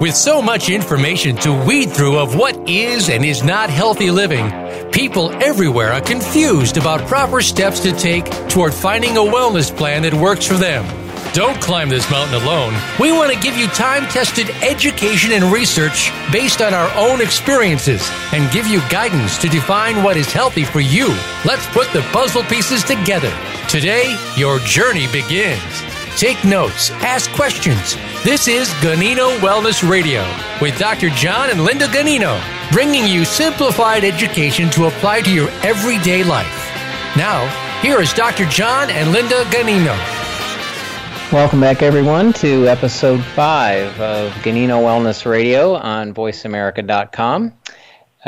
With so much information to weed through of what is and is not healthy living, people everywhere are confused about proper steps to take toward finding a wellness plan that works for them. Don't climb this mountain alone. We want to give you time tested education and research based on our own experiences and give you guidance to define what is healthy for you. Let's put the puzzle pieces together. Today, your journey begins. Take notes, ask questions. This is Ganino Wellness Radio with Dr. John and Linda Ganino, bringing you simplified education to apply to your everyday life. Now, here is Dr. John and Linda Ganino. Welcome back, everyone, to episode five of Ganino Wellness Radio on VoiceAmerica.com.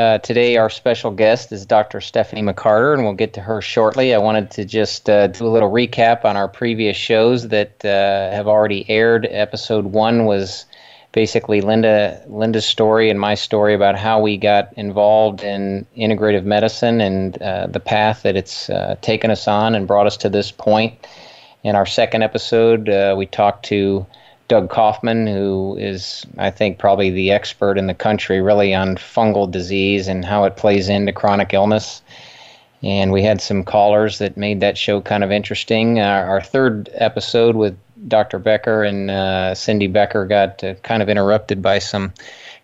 Uh, today, our special guest is Dr. Stephanie McCarter, and we'll get to her shortly. I wanted to just uh, do a little recap on our previous shows that uh, have already aired. Episode one was basically Linda Linda's story and my story about how we got involved in integrative medicine and uh, the path that it's uh, taken us on and brought us to this point. In our second episode, uh, we talked to Doug Kaufman, who is, I think, probably the expert in the country really on fungal disease and how it plays into chronic illness. And we had some callers that made that show kind of interesting. Our, our third episode with Dr. Becker and uh, Cindy Becker got uh, kind of interrupted by some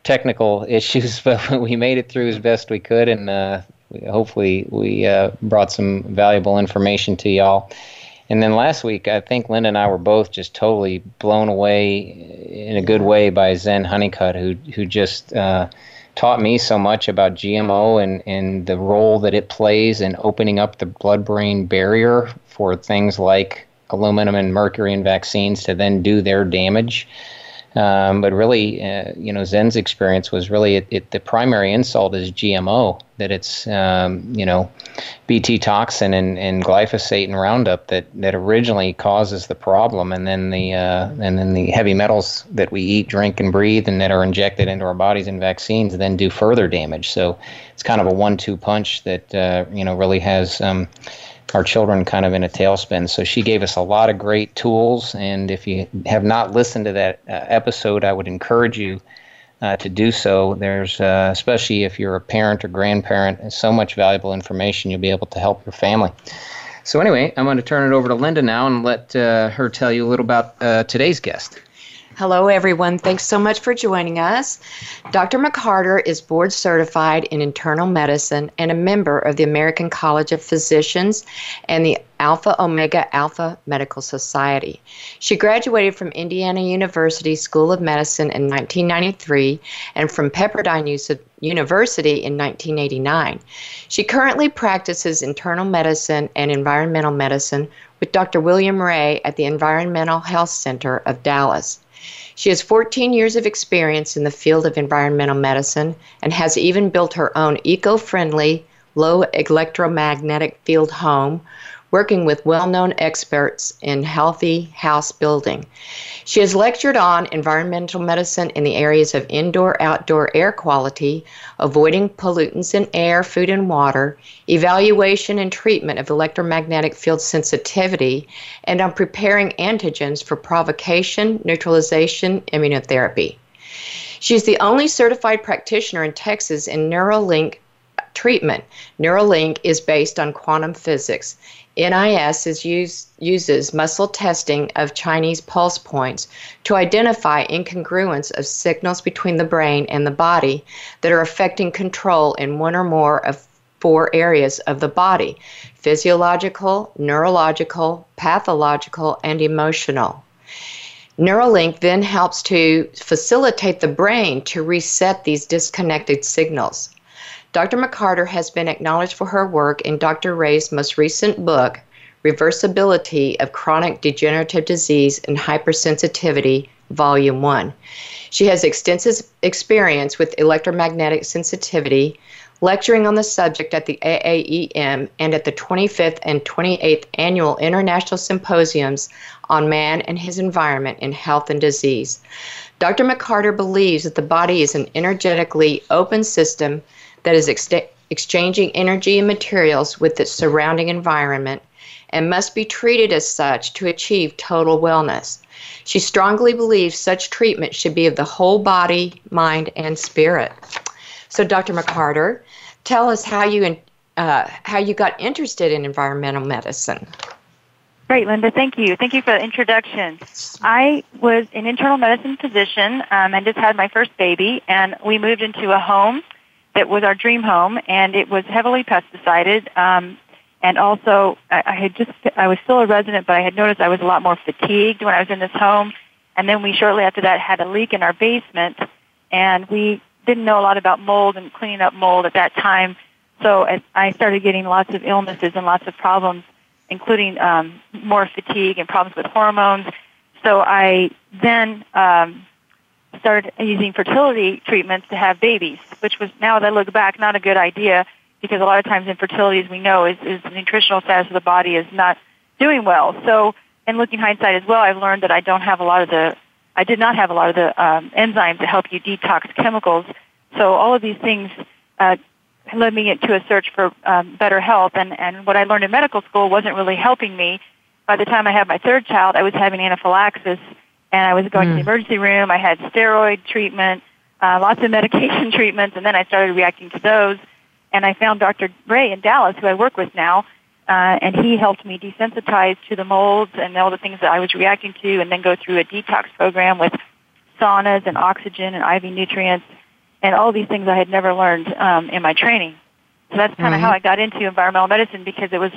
technical issues, but we made it through as best we could, and uh, hopefully we uh, brought some valuable information to y'all. And then last week, I think Linda and I were both just totally blown away in a good way by Zen Honeycutt, who who just uh, taught me so much about GMO and, and the role that it plays in opening up the blood brain barrier for things like aluminum and mercury in vaccines to then do their damage. Um, but really, uh, you know, Zen's experience was really it, it, the primary insult is GMO, that it's, um, you know, BT toxin and, and glyphosate and Roundup that, that originally causes the problem, and then the uh, and then the heavy metals that we eat, drink, and breathe, and that are injected into our bodies in vaccines, then do further damage. So it's kind of a one-two punch that uh, you know really has. Um, our children kind of in a tailspin. So she gave us a lot of great tools. And if you have not listened to that uh, episode, I would encourage you uh, to do so. There's, uh, especially if you're a parent or grandparent, so much valuable information you'll be able to help your family. So, anyway, I'm going to turn it over to Linda now and let uh, her tell you a little about uh, today's guest. Hello, everyone. Thanks so much for joining us. Dr. McCarter is board certified in internal medicine and a member of the American College of Physicians and the Alpha Omega Alpha Medical Society. She graduated from Indiana University School of Medicine in 1993 and from Pepperdine University in 1989. She currently practices internal medicine and environmental medicine with Dr. William Rea at the Environmental Health Center of Dallas. She has 14 years of experience in the field of environmental medicine and has even built her own eco friendly, low electromagnetic field home working with well known experts in healthy house building. She has lectured on environmental medicine in the areas of indoor outdoor air quality, avoiding pollutants in air, food, and water, evaluation and treatment of electromagnetic field sensitivity, and on preparing antigens for provocation, neutralization, immunotherapy. She is the only certified practitioner in Texas in Neurolink treatment. Neurolink is based on quantum physics. NIS is use, uses muscle testing of Chinese pulse points to identify incongruence of signals between the brain and the body that are affecting control in one or more of four areas of the body physiological, neurological, pathological, and emotional. Neurolink then helps to facilitate the brain to reset these disconnected signals. Dr. McCarter has been acknowledged for her work in Dr. Rea's most recent book, Reversibility of Chronic Degenerative Disease and Hypersensitivity, Volume 1. She has extensive experience with electromagnetic sensitivity, lecturing on the subject at the AAEM and at the 25th and 28th Annual International Symposiums on Man and His Environment in Health and Disease. Dr. McCarter believes that the body is an energetically open system that is ex- exchanging energy and materials with its surrounding environment and must be treated as such to achieve total wellness. She strongly believes such treatment should be of the whole body, mind, and spirit. So, Dr. McCarter, tell us how you uh, how you got interested in environmental medicine. Great, Linda. Thank you. Thank you for the introduction. I was an internal medicine physician um, and just had my first baby, and we moved into a home that was our dream home, and it was heavily pesticided. Um, and also, I, I had just I was still a resident, but I had noticed I was a lot more fatigued when I was in this home. And then we shortly after that had a leak in our basement, and we didn't know a lot about mold and cleaning up mold at that time. So I started getting lots of illnesses and lots of problems, including um, more fatigue and problems with hormones. So I then um, started using fertility treatments to have babies, which was now that I look back not a good idea because a lot of times infertility, as we know, is, is the nutritional status of the body is not doing well. So in looking hindsight as well, I've learned that I don't have a lot of the I did not have a lot of the um, enzymes to help you detox chemicals. So all of these things uh, led me into a search for um, better health. And, and what I learned in medical school wasn't really helping me. By the time I had my third child, I was having anaphylaxis, and I was going mm. to the hmm. emergency room. I had steroid treatment, uh, lots of medication treatments, and then I started reacting to those. And I found Dr. Rea in Dallas, who I work with now, uh, and he helped me desensitize to the molds and all the things that I was reacting to, and then go through a detox program with saunas and oxygen and IV nutrients, and all these things I had never learned um, in my training. So that's kind of mm-hmm. how I got into environmental medicine because it was,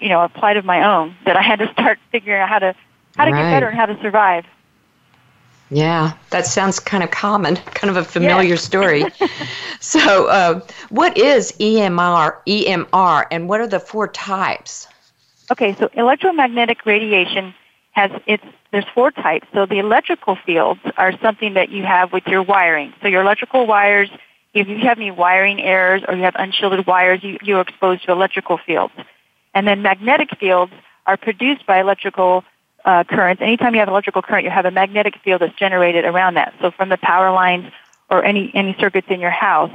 you know, a plight of my own that I had to start figuring out how to how to right. get better and how to survive. Yeah, that sounds kind of common, kind of a familiar story. so, uh, what is EMR, EMR, and what are the four types? Okay, so electromagnetic radiation has its there's four types. So the electrical fields are something that you have with your wiring. So your electrical wires, if you have any wiring errors or you have unshielded wires, you, you're exposed to electrical fields. And then magnetic fields are produced by electrical uh, currents. Anytime you have electrical current, you have a magnetic field that's generated around that. So from the power lines or any any circuits in your house,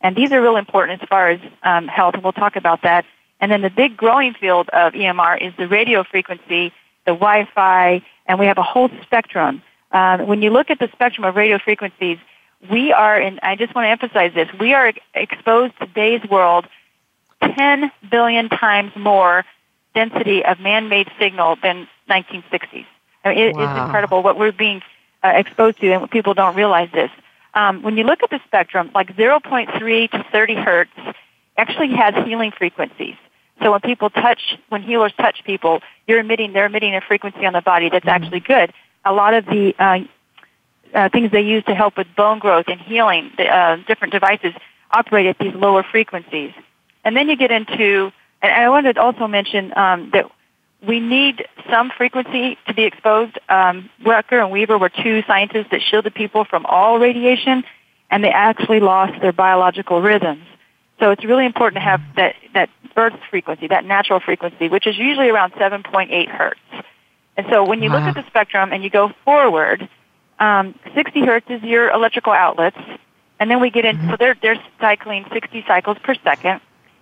and these are real important as far as um, health, we'll talk about that. And then the big growing field of EMR is the radio frequency, the Wi-Fi, and we have a whole spectrum. Um, when you look at the spectrum of radio frequencies, we are, and I just want to emphasize this, we are exposed to today's world 10 billion times more density of man-made signal than 1960s. I mean, it, wow. It's incredible what we're being uh, exposed to, and people don't realize this. Um, when you look at the spectrum, like 0.3 to 30 hertz actually has healing frequencies. So when people touch, when healers touch people, you're emitting, they're emitting a frequency on the body that's mm-hmm. actually good. A lot of the uh, uh, things they use to help with bone growth and healing, the, uh, different devices operate at these lower frequencies. And then you get into, and I wanted to also mention um, that we need some frequency to be exposed. Um, Rucker and Wever were two scientists that shielded people from all radiation, and they actually lost their biological rhythms. So it's really important to have that, that birth frequency, that natural frequency, which is usually around 7.8 hertz. And so when you wow. look at the spectrum and you go forward, um, 60 hertz is your electrical outlets, and then we get in, mm-hmm. so they're, they're cycling 60 cycles per second.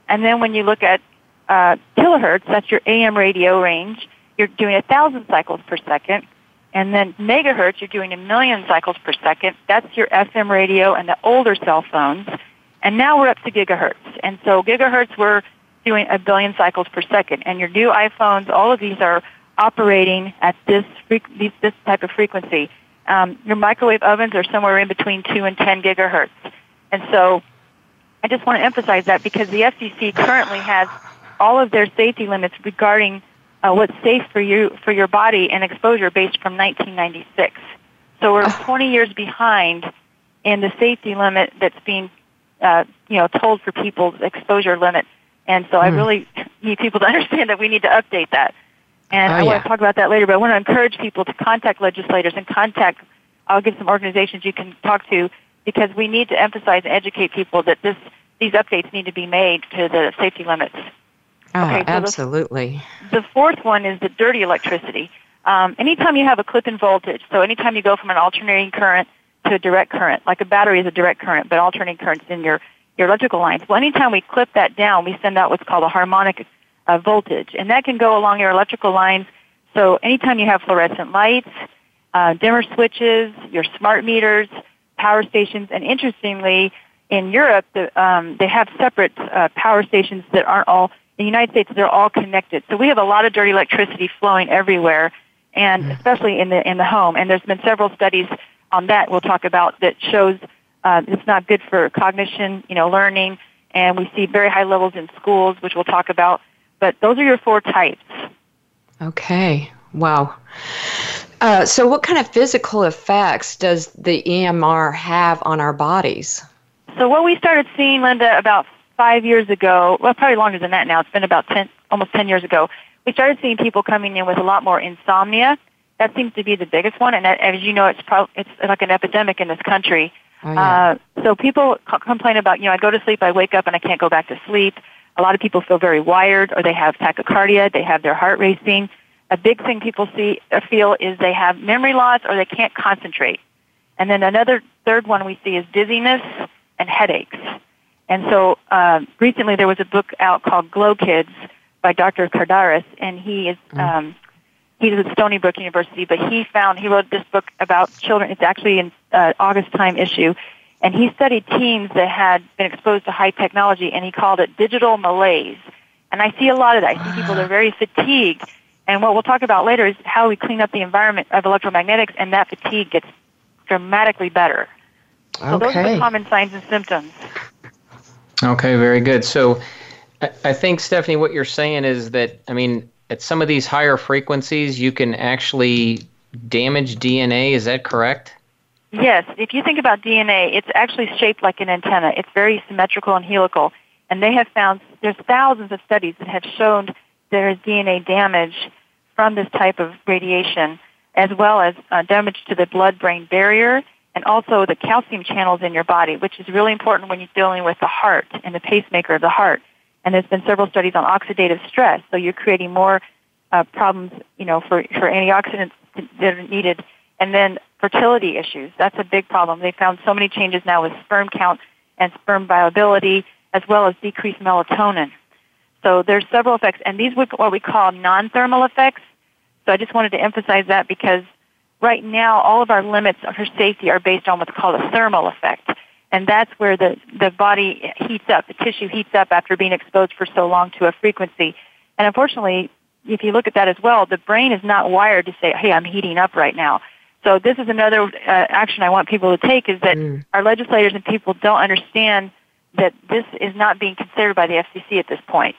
And then when you look at uh, kilohertz, that's your AM radio range, you're doing a thousand cycles per second. And then megahertz, you're doing a million cycles per second. That's your FM radio and the older cell phones. And now we're up to gigahertz. And so gigahertz, we're doing a billion cycles per second. And your new iPhones, all of these are operating at this, this type of frequency. Um, your microwave ovens are somewhere in between 2 and 10 gigahertz. And so I just want to emphasize that because the FCC currently has all of their safety limits regarding uh, what's safe for you for your body and exposure based from 1996. So we're 20 years behind in the safety limit that's being uh, you know, told for people's exposure limit. And so I Hmm. really need people to understand that we need to update that. And Oh, I want to talk about that later, but I want to encourage people to contact legislators and contact, I'll give some organizations you can talk to because we need to emphasize and educate people that this, these updates need to be made to the safety limits. Okay, so the- absolutely. The fourth one is the dirty electricity. Um, anytime you have a clip in voltage, so anytime you go from an alternating current to a direct current, like a battery is a direct current, but alternating currents in your, your electrical lines. Well, anytime we clip that down, we send out what's called a harmonic uh, voltage, and that can go along your electrical lines. So anytime you have fluorescent lights, uh, dimmer switches, your smart meters, power stations, and interestingly, in Europe, the, um, they have separate uh, power stations that aren't all. In the United States, they're all connected. So we have a lot of dirty electricity flowing everywhere, and especially in the in the home. And there's been several studies on that we'll talk about that shows uh, it's not good for cognition, you know, learning, and we see very high levels in schools, which we'll talk about. But those are your four types. Okay. Wow. Uh, so, what kind of physical effects does the EMR have on our bodies? So what we started seeing, Linda, about five years ago, well, probably longer than that now. It's been about ten, almost ten years ago. We started seeing people coming in with a lot more insomnia. That seems to be the biggest one, and that, as you know, it's pro- it's like an epidemic in this country. Oh, yeah. Uh, so people c- complain about, you know, I go to sleep, I wake up, and I can't go back to sleep. A lot of people feel very wired, or they have tachycardia, they have their heart racing. A big thing people see uh, feel is they have memory loss, or they can't concentrate. And then another third one we see is dizziness and headaches. And so um, recently there was a book out called Glow Kids by Dr. Kardaras, and he is um, he's at Stony Brook University, but he found he wrote this book about children. It's actually in uh, August time issue, and he studied teens that had been exposed to high technology, and he called it digital malaise. And I see a lot of that. I see people that are very fatigued. And what we'll talk about later is how we clean up the environment of electromagnetics, and that fatigue gets dramatically better. So those are the common signs and symptoms. Okay, very good. So I, think, Stephanie, what you're saying is that, I mean, at some of these higher frequencies, you can actually damage DNA. Is that correct? Yes, if you think about DNA, it's actually shaped like an antenna. It's very symmetrical and helical. And they have found there's thousands of studies that have shown there is DNA damage from this type of radiation, as well as uh, damage to the blood-brain barrier and also the calcium channels in your body, which is really important when you're dealing with the heart and the pacemaker of the heart. And there's been several studies on oxidative stress, so you're creating more uh, problems, you know, for, for antioxidants that are needed. And then fertility issues. That's a big problem. They found so many changes now with sperm count and sperm viability, as well as decreased melatonin. So there's several effects, and these would what we call non-thermal effects. So I just wanted to emphasize that because right now all of our limits for safety are based on what's called a thermal effect. And that's where the, the body heats up, the tissue heats up after being exposed for so long to a frequency. And unfortunately, if you look at that as well, the brain is not wired to say, hey, I'm heating up right now. So this is another uh, action I want people to take is that Mm. our legislators and people don't understand that this is not being considered by the FCC at this point.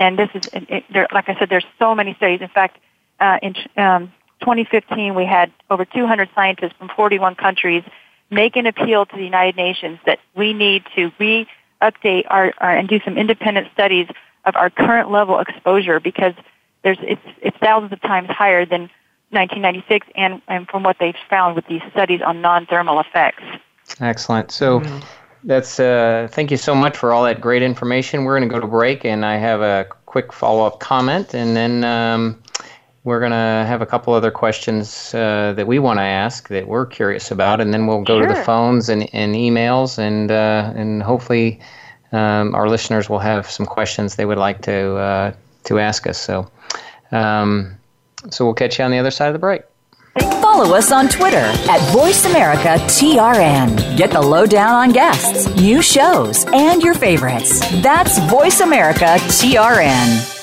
And this is, it, it, there, like I said, there's so many studies. In fact, uh, in um, 2015, we had over 200 scientists from 41 countries make an appeal to the United Nations that we need to re-update our, our and do some independent studies of our current level exposure because there's it's it's thousands of times higher than 1996 and, and from what they've found with these studies on non-thermal effects. Excellent. So that's uh, thank you so much for all that great information. We're going to go to break, and I have a quick follow-up comment, and then um, we're going to have a couple other questions uh, that we want to ask that we're curious about, and then we'll go to the phones and, and emails, and uh, and hopefully um, our listeners will have some questions they would like to uh, to ask us. So. Um, so we'll catch you on the other side of the break. Follow us on Twitter at VoiceAmericaTRN. Get the lowdown on guests, new shows, and your favorites. That's VoiceAmericaTRN.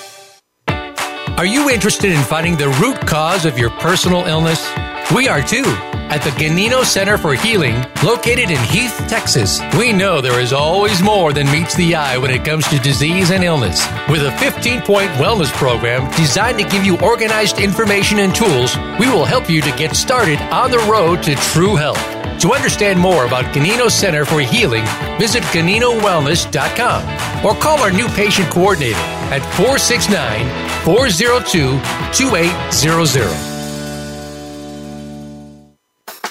Are you interested in finding the root cause of your personal illness? We are too. At the Ganino Center for Healing, located in Heath, Texas, we know there is always more than meets the eye when it comes to disease and illness. With a 15 point wellness program designed to give you organized information and tools, we will help you to get started on the road to true health. To understand more about Ganino Center for Healing, visit GaninoWellness.com or call our new patient coordinator at 469 402 2800.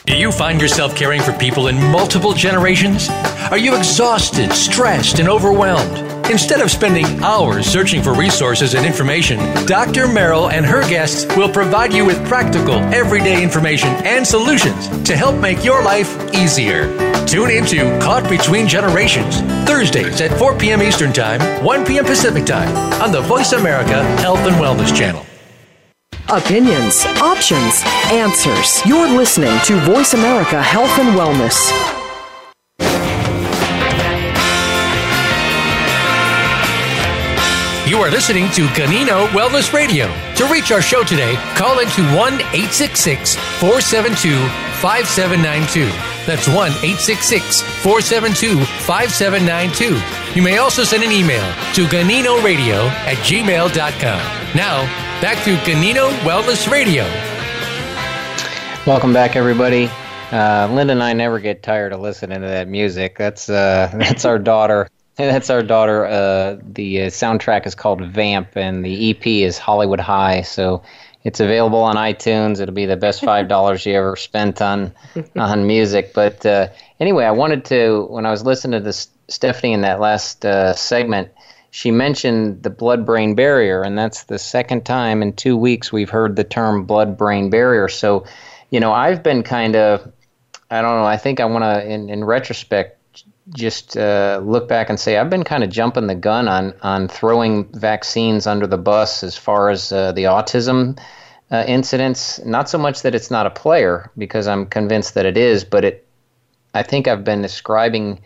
Do you find yourself caring for people in multiple generations? Are you exhausted, stressed, and overwhelmed? Instead of spending hours searching for resources and information, Dr. Merrill and her guests will provide you with practical, everyday information and solutions to help make your life easier. Tune into Caught Between Generations, Thursdays at 4 p.m. Eastern Time, 1 p.m. Pacific Time on the Voice America Health and Wellness Channel. Opinions, options, answers. You're listening to Voice America Health and Wellness. You are listening to Ganino Wellness Radio. To reach our show today, call into 1 866 472 5792. That's 1 866 472 5792. You may also send an email to ganinoradio at gmail.com. Now, Back to Ganino Wellness Radio. Welcome back, everybody. Uh, Linda and I never get tired of listening to that music. That's uh, that's our daughter. That's our daughter. Uh, the uh, soundtrack is called Vamp, and the EP is Hollywood High. So it's available on iTunes. It'll be the best five dollars you ever spent on on music. But uh, anyway, I wanted to when I was listening to this Stephanie in that last uh, segment she mentioned the blood brain barrier, and that's the second time in two weeks we've heard the term blood brain barrier. So, you know, I've been kind of, I don't know, I think I want to, in, in retrospect, just uh, look back and say I've been kind of jumping the gun on, on throwing vaccines under the bus as far as uh, the autism uh, incidents. Not so much that it's not a player, because I'm convinced that it is, but it, I think I've been ascribing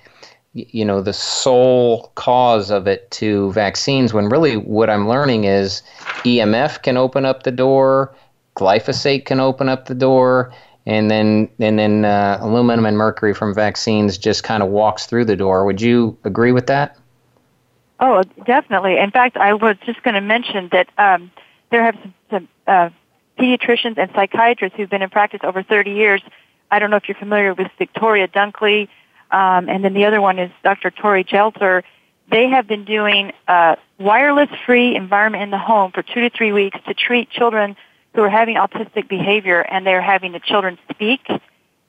you know the sole cause of it to vaccines when really what i'm learning is emf can open up the door glyphosate can open up the door and then and then uh, aluminum and mercury from vaccines just kind of walks through the door would you agree with that oh definitely in fact i was just going to mention that um, there have some, some uh, pediatricians and psychiatrists who've been in practice over 30 years i don't know if you're familiar with victoria dunckley um, and then the other one is Dr. Toril Jelter. They have been doing a wireless-free environment in the home for two to three weeks to treat children who are having autistic behavior, and they're having the children speak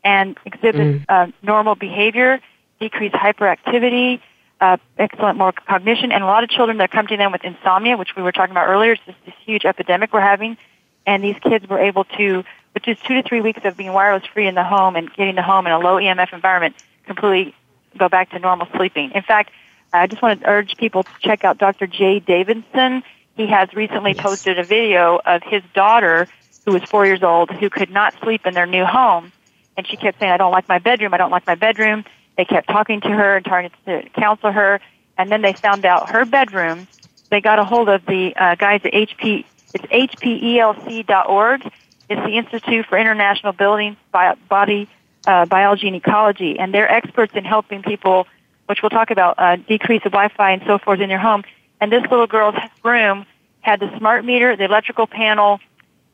and exhibit mm. uh, normal behavior, decrease hyperactivity, uh, excellent more cognition, and a lot of children that come to them with insomnia, which we were talking about earlier. It's just this huge epidemic we're having, and these kids were able to, with just two to three weeks of being wireless free in the home and getting the home in a low EMF environment, completely go back to normal sleeping. In fact, I just want to urge people to check out Dr. Jay Davidson. He has recently yes. posted a video of his daughter, who was four years old, who could not sleep in their new home. And she kept saying, I don't like my bedroom, I don't like my bedroom. They kept talking to her and trying to counsel her. And then they found out her bedroom. They got a hold of the uh, guys at HB, it's hbelc.org. It's the Institute for International Building Body uh, biology and ecology, and they're experts in helping people, which we'll talk about, uh, decrease the Wi-Fi and so forth in your home. And this little girl's room had the smart meter, the electrical panel,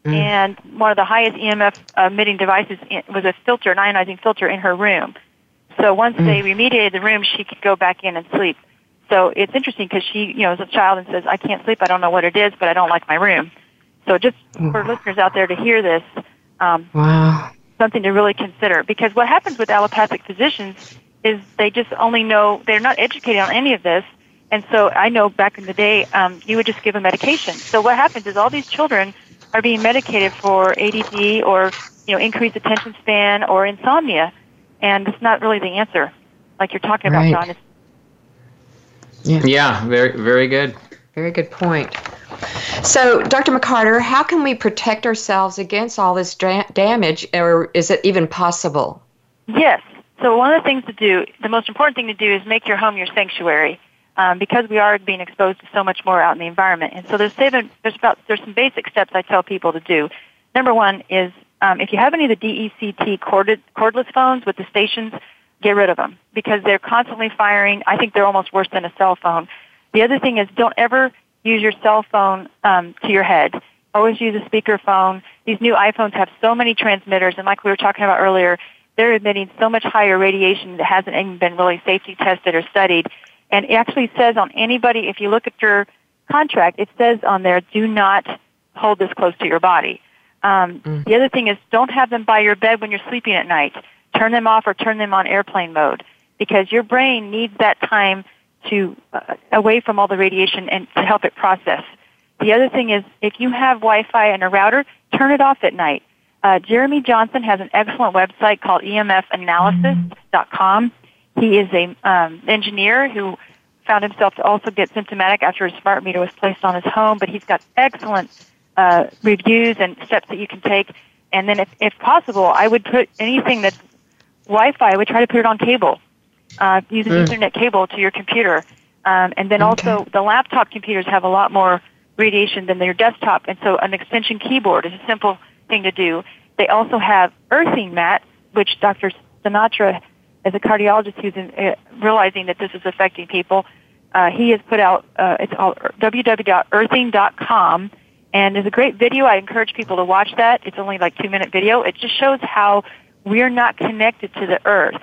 mm. and one of the highest EMF emitting devices was a filter, an ionizing filter in her room. So once mm. they remediated the room, she could go back in and sleep. So it's interesting because she, you know, is a child and says, "I can't sleep. I don't know what it is, but I don't like my room." So just for listeners out there to hear this, um, wow something to really consider because what happens with allopathic physicians is they just only know they're not educated on any of this and so i know back in the day um, you would just give a medication so what happens is all these children are being medicated for add or you know increased attention span or insomnia and it's not really the answer like you're talking right. about john yeah. yeah very very good very good point so, Dr. McCarter, how can we protect ourselves against all this dra- damage, or is it even possible? Yes. So, one of the things to do, the most important thing to do, is make your home your sanctuary. Um, because we are being exposed to so much more out in the environment, and so there's seven, there's about there's some basic steps I tell people to do. Number one is um, if you have any of the DECT corded, cordless phones with the stations, get rid of them because they're constantly firing. I think they're almost worse than a cell phone. The other thing is don't ever use your cell phone um, to your head. Always use a speakerphone. These new iPhones have so many transmitters, and like we were talking about earlier, they're emitting so much higher radiation that hasn't even been really safety tested or studied. And it actually says on anybody, if you look at your contract, it says on there, do not hold this close to your body. Um, mm. The other thing is don't have them by your bed when you're sleeping at night. Turn them off or turn them on airplane mode because your brain needs that time to uh, away from all the radiation and to help it process. The other thing is if you have Wi-Fi and a router, turn it off at night. Uh, Jeromy Johnson has an excellent website called emfanalysis.com. He is a um, engineer who found himself to also get symptomatic after his smart meter was placed on his home, but he's got excellent uh, reviews and steps that you can take. And then, if, if possible, I would put anything that's Wi-Fi. I would try to put it on cable, uh, use an mm. Ethernet cable to your computer. Um, and then okay. also, the laptop computers have a lot more radiation than their desktop, and so an extension keyboard is a simple thing to do. They also have earthing mats, which Dr. Sinatra, as a cardiologist who's in, uh, realizing that this is affecting people, uh, he has put out, uh, it's called www.earthing.com, and there's a great video. I encourage people to watch that. It's only like two minute video. It just shows how we're not connected to the earth.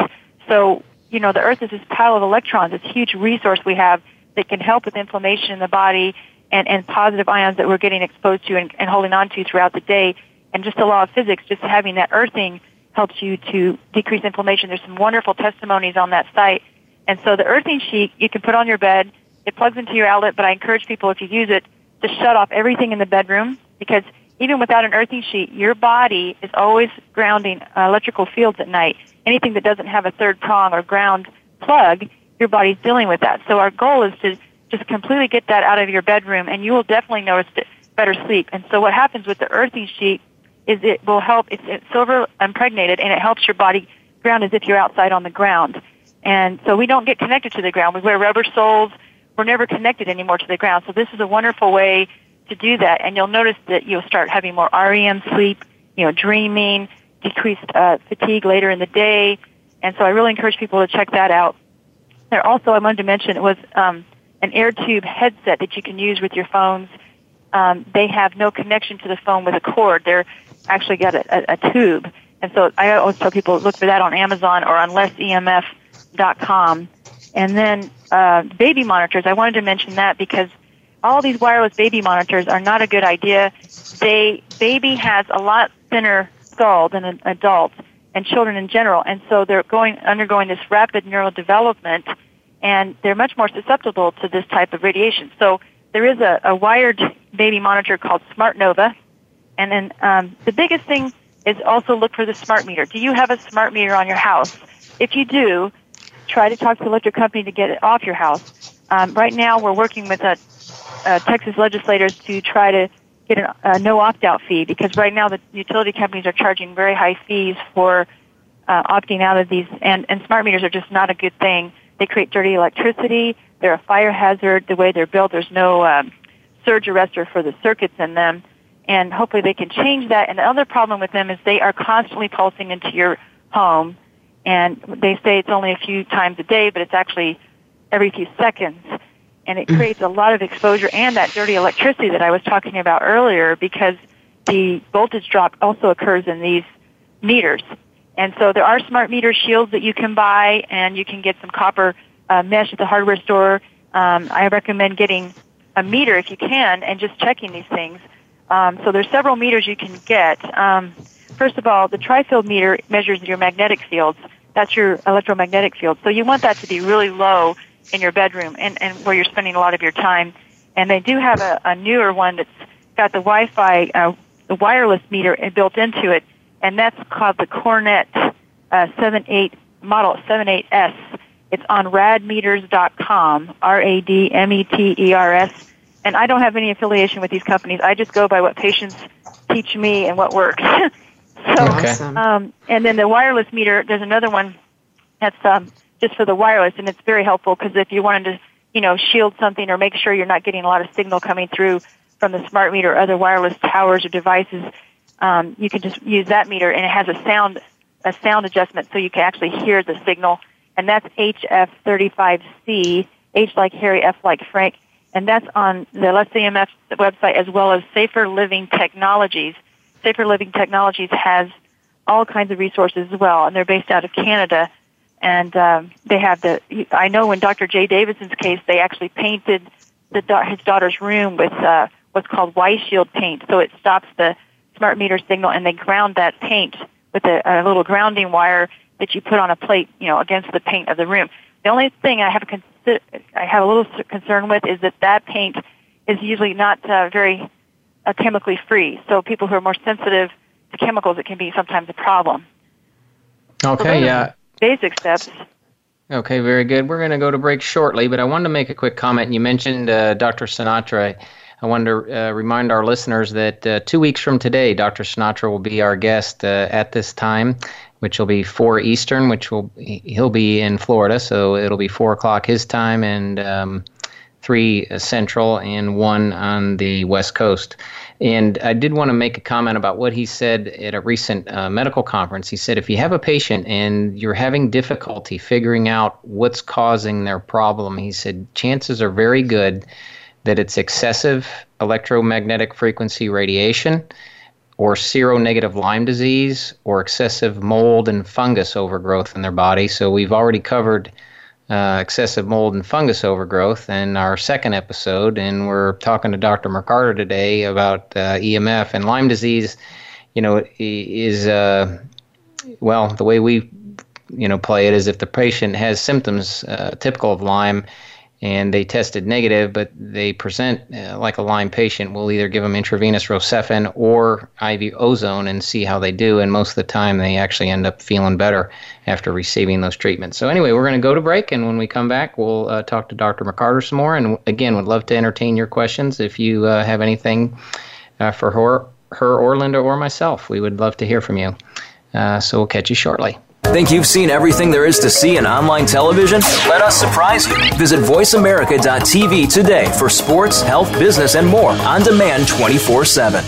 So, you know, the earth is this pile of electrons, this huge resource we have that can help with inflammation in the body and, and positive ions that we're getting exposed to and, and holding on to throughout the day. And just the law of physics, just having that earthing helps you to decrease inflammation. There's some wonderful testimonies on that site. And so the earthing sheet you can put on your bed. It plugs into your outlet, but I encourage people if you use it to shut off everything in the bedroom because even without an earthing sheet, your body is always grounding uh, electrical fields at night. Anything that doesn't have a third prong or ground plug, your body's dealing with that. So our goal is to just completely get that out of your bedroom and you will definitely notice better sleep. And so what happens with the earthing sheet is it will help, it's, it's silver impregnated and it helps your body ground as if you're outside on the ground. And so we don't get connected to the ground. We wear rubber soles. We're never connected anymore to the ground. So this is a wonderful way to do that. And you'll notice that you'll start having more REM sleep, you know, dreaming, decreased uh, fatigue later in the day. And so I really encourage people to check that out. There also, I wanted to mention, it was um, an AirTube headset that you can use with your phones. Um, they have no connection to the phone with a cord. They're actually got a, a, a tube. And so I always tell people look for that on Amazon or on lessemf.com. And then uh, baby monitors, I wanted to mention that because all these wireless baby monitors are not a good idea. They baby has a lot thinner skull than an adult and children in general, and so they're going undergoing this rapid neural development and they're much more susceptible to this type of radiation. So there is a, a wired baby monitor called Smart Nova, and then um, the biggest thing is also look for the smart meter. Do you have a smart meter on your house? If you do, try to talk to the electric company to get it off your house. Um, right now, we're working with a, a Texas legislators to try to get a, a no opt-out fee because right now the utility companies are charging very high fees for uh, opting out of these, and, and smart meters are just not a good thing. They create dirty electricity. They're a fire hazard. The way they're built, there's no um, surge arrestor for the circuits in them. And hopefully they can change that. And the other problem with them is they are constantly pulsing into your home. And they say it's only a few times a day, but it's actually every few seconds. And it mm. creates a lot of exposure and that dirty electricity that I was talking about earlier because the voltage drop also occurs in these meters. And so there are smart meter shields that you can buy, and you can get some copper uh, mesh at the hardware store. Um, I recommend getting a meter if you can, and just checking these things. Um, so there's several meters you can get. Um, first of all, the tri-field meter measures your magnetic fields. That's your electromagnetic field. So you want that to be really low in your bedroom and, and where you're spending a lot of your time. And they do have a, a newer one that's got the Wi-Fi, uh, the wireless meter built into it and that's called the Cornet uh, 78 model 78S. It's on radmeters.com, R-A-D-M-E-T-E-R-S. And I don't have any affiliation with these companies. I just go by what patients teach me and what works. so, okay. um, and then the wireless meter, there's another one that's um, just for the wireless, and it's very helpful because if you wanted to, you know, shield something or make sure you're not getting a lot of signal coming through from the smart meter or other wireless towers or devices, um, you can just use that meter, and it has a sound a sound adjustment, so you can actually hear the signal. And that's HF35C, H like Harry, F like Frank, and that's on the Less EMF website as well as Safer Living Technologies. Safer Living Technologies has all kinds of resources as well, and they're based out of Canada. And um, they have the. I know in Dr. Jay Davidson's case, they actually painted the his daughter's room with uh, what's called Y-Shield paint, so it stops the smart meter signal, and they ground that paint with a, a little grounding wire that you put on a plate, you know, against the paint of the room. The only thing I have a consi- I have a little concern with is that that paint is usually not uh, very uh, chemically free. So people who are more sensitive to chemicals, it can be sometimes a problem. Okay, so yeah. Basic steps. Okay, very good. We're going to go to break shortly, but I wanted to make a quick comment. You mentioned uh, Dr. Sinatra. I wanted to uh, remind our listeners that uh, two weeks from today, Dr. Sinatra will be our guest uh, at this time, which will be four Eastern, which will he'll be in Florida, so it'll be four o'clock his time and um, three Central and one on the West Coast. And I did want to make a comment about what he said at a recent uh, medical conference. He said if you have a patient and you're having difficulty figuring out what's causing their problem, he said chances are very good that it's excessive electromagnetic frequency radiation or seronegative Lyme disease or excessive mold and fungus overgrowth in their body. So we've already covered uh, excessive mold and fungus overgrowth in our second episode, and we're talking to Dr. McCarter today about uh, EMF and Lyme disease. You know, is uh, well the way we you know play it is if the patient has symptoms uh, typical of Lyme and they tested negative, but they present uh, like a Lyme patient, we'll either give them intravenous Rocephin or IV ozone and see how they do. And most of the time, they actually end up feeling better after receiving those treatments. So, anyway, we're going to go to break, and when we come back, we'll uh, talk to Dr. McCarter some more. And again, would love to entertain your questions if you uh, have anything uh, for her, her or Linda or myself. We would love to hear from you. Uh, so, we'll catch you shortly. Think you've seen everything there is to see in online television? Let us surprise you. Visit VoiceAmerica.tv today for sports, health, business, and more on demand 24 7.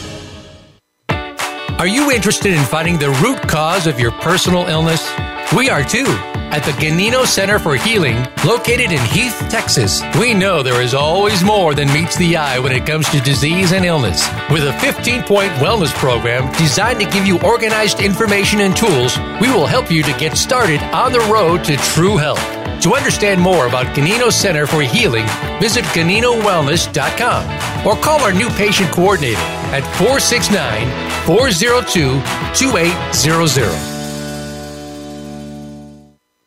Are you interested in finding the root cause of your personal illness? We are too. At the Ganino Center for Healing, located in Heath, Texas, we know there is always more than meets the eye when it comes to disease and illness. With a 15 point wellness program designed to give you organized information and tools, we will help you to get started on the road to true health. To understand more about Ganino Center for Healing, visit GaninoWellness.com or call our new patient coordinator at 469 402 2800.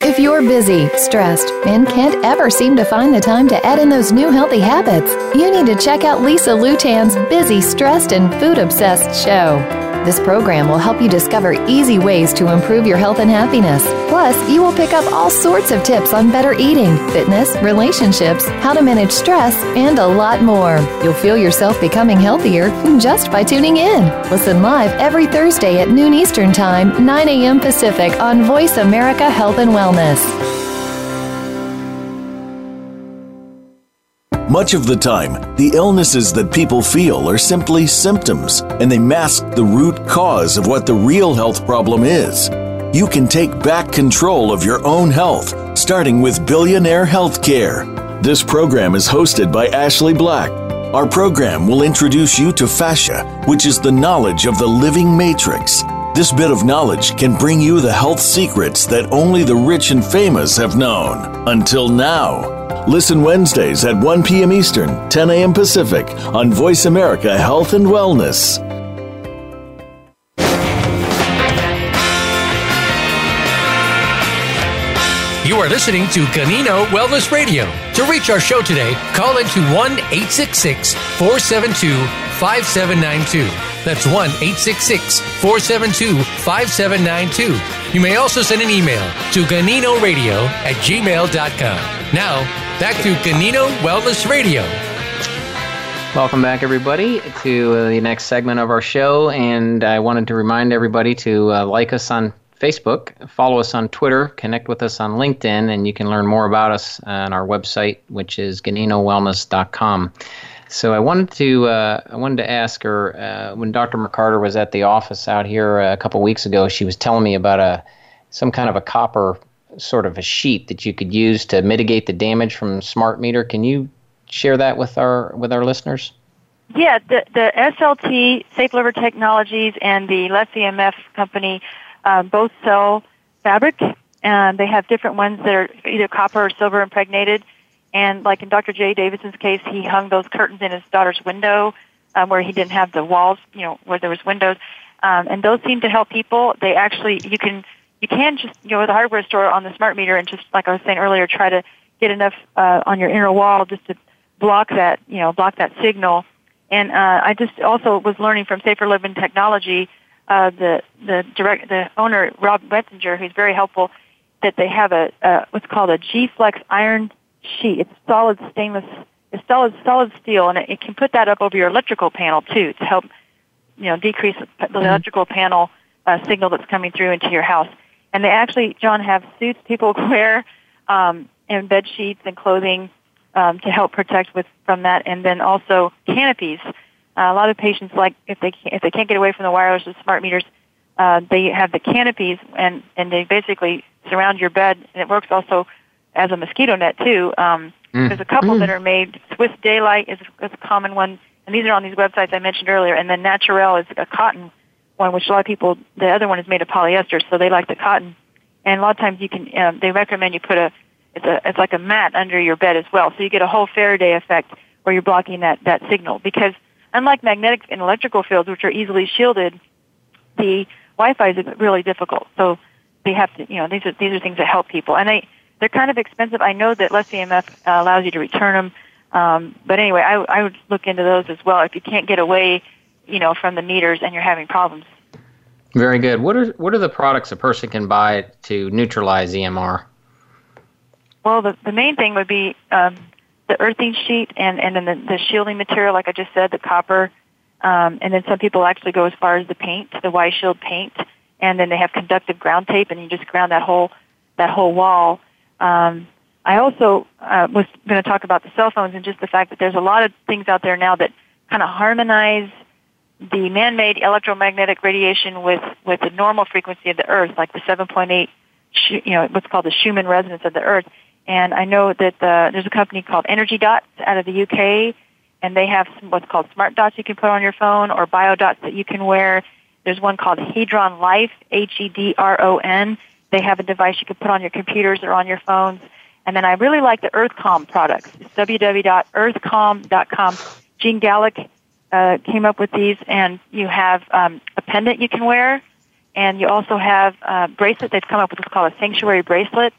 If you're busy, stressed, and can't ever seem to find the time to add in those new healthy habits, you need to check out Lisa Lutan's Busy, Stressed, and Food Obsessed show. This program will help you discover easy ways to improve your health and happiness. Plus, you will pick up all sorts of tips on better eating, fitness, relationships, how to manage stress, and a lot more. You'll feel yourself becoming healthier just by tuning in. Listen live every Thursday at noon Eastern Time, 9 a.m. Pacific on Voice America Health and Wellness. Much of the time, the illnesses that people feel are simply symptoms, and they mask the root cause of what the real health problem is. You can take back control of your own health, starting with Billionaire Healthcare. This program is hosted by Ashley Black. Our program will introduce you to fascia, which is the knowledge of the living matrix. This bit of knowledge can bring you the health secrets that only the rich and famous have known. Until now. Listen Wednesdays at 1 p.m. Eastern, 10 a.m. Pacific on Voice America Health and Wellness. You are listening to Ganino Wellness Radio. To reach our show today, call into 1 866 472 5792. That's 1 866 472 5792. You may also send an email to ganinoradio at gmail.com. Now, back to Ganino Wellness Radio. Welcome back, everybody, to uh, the next segment of our show. And I wanted to remind everybody to uh, like us on Facebook, follow us on Twitter, connect with us on LinkedIn, and you can learn more about us on our website, which is ganinowellness.com. So I wanted to uh, I wanted to ask her uh, when Dr. McCarter was at the office out here a couple weeks ago. She was telling me about a some kind of a copper sort of a sheet that you could use to mitigate the damage from smart meter. Can you share that with our with our listeners? Yeah, the the SLT Safe Living Technologies and the Less EMF company um, both sell fabric, and they have different ones that are either copper or silver impregnated. And like in Dr. Jay Davidson's case, he hung those curtains in his daughter's window um, where he didn't have the walls, you know, where there was windows. Um, and those seem to help people. They actually, you can, you can just go to the hardware store on the smart meter and just, like I was saying earlier, try to get enough uh, on your inner wall just to block that, you know, block that signal. And uh, I just also was learning from Safer Living Technology, uh, the the direct the owner Rob Metzinger, who's very helpful, that they have a, a what's called a G Flex iron sheet. It's solid stainless, it's solid solid steel, and it, it can put that up over your electrical panel too to help, you know, decrease the mm-hmm. electrical panel uh, signal that's coming through into your house. And they actually, John, have suits people wear, um, and bed sheets and clothing um, to help protect with from that, and then also canopies. Uh, a lot of patients like if they can't, if they can't get away from the wireless or smart meters, uh, they have the canopies and and they basically surround your bed, and it works also as a mosquito net too. Um, mm. There's a couple mm. that are made. Swiss Daylight is, is a common one, and these are on these websites I mentioned earlier. And then Naturell is a cotton one, which a lot of people. The other one is made of polyester, so they like the cotton. And a lot of times you can. Um, they recommend you put a. It's a. It's like a mat under your bed as well, so you get a whole Faraday effect where you're blocking that that signal. Because unlike magnetic and electrical fields, which are easily shielded, the Wi-Fi is really difficult. So they have to. You know, these are these are things that help people, and they they're kind of expensive. I know that less EMF uh, allows you to return them, um, but anyway, I, I would look into those as well if you can't get away, you know, from the meters and you're having problems. Very good. What are what are the products a person can buy to neutralize EMR? Well, the the main thing would be um, the earthing sheet and and then the, the shielding material, like I just said, the copper, um, and then some people actually go as far as the paint, the Y Shield paint, and then they have conductive ground tape, and you just ground that whole that whole wall. Um, I also uh, was going to talk about the cell phones and just the fact that there's a lot of things out there now that kind of harmonize the man-made electromagnetic radiation with with the normal frequency of the Earth, like the 7.8, you know, what's called the Schumann resonance of the Earth. And I know that uh, there's a company called Energy Dots out of the UK, and they have what's called smart dots you can put on your phone or bio dots that you can wear. There's one called Hedron Life, H-E-D-R-O-N, they have a device you can put on your computers or on your phones. And then I really like the EarthCalm products. It's www.earthcalm.com. Gene Galick uh, came up with these, and you have um, a pendant you can wear, and you also have a bracelet. They've come up with what's called a sanctuary bracelet.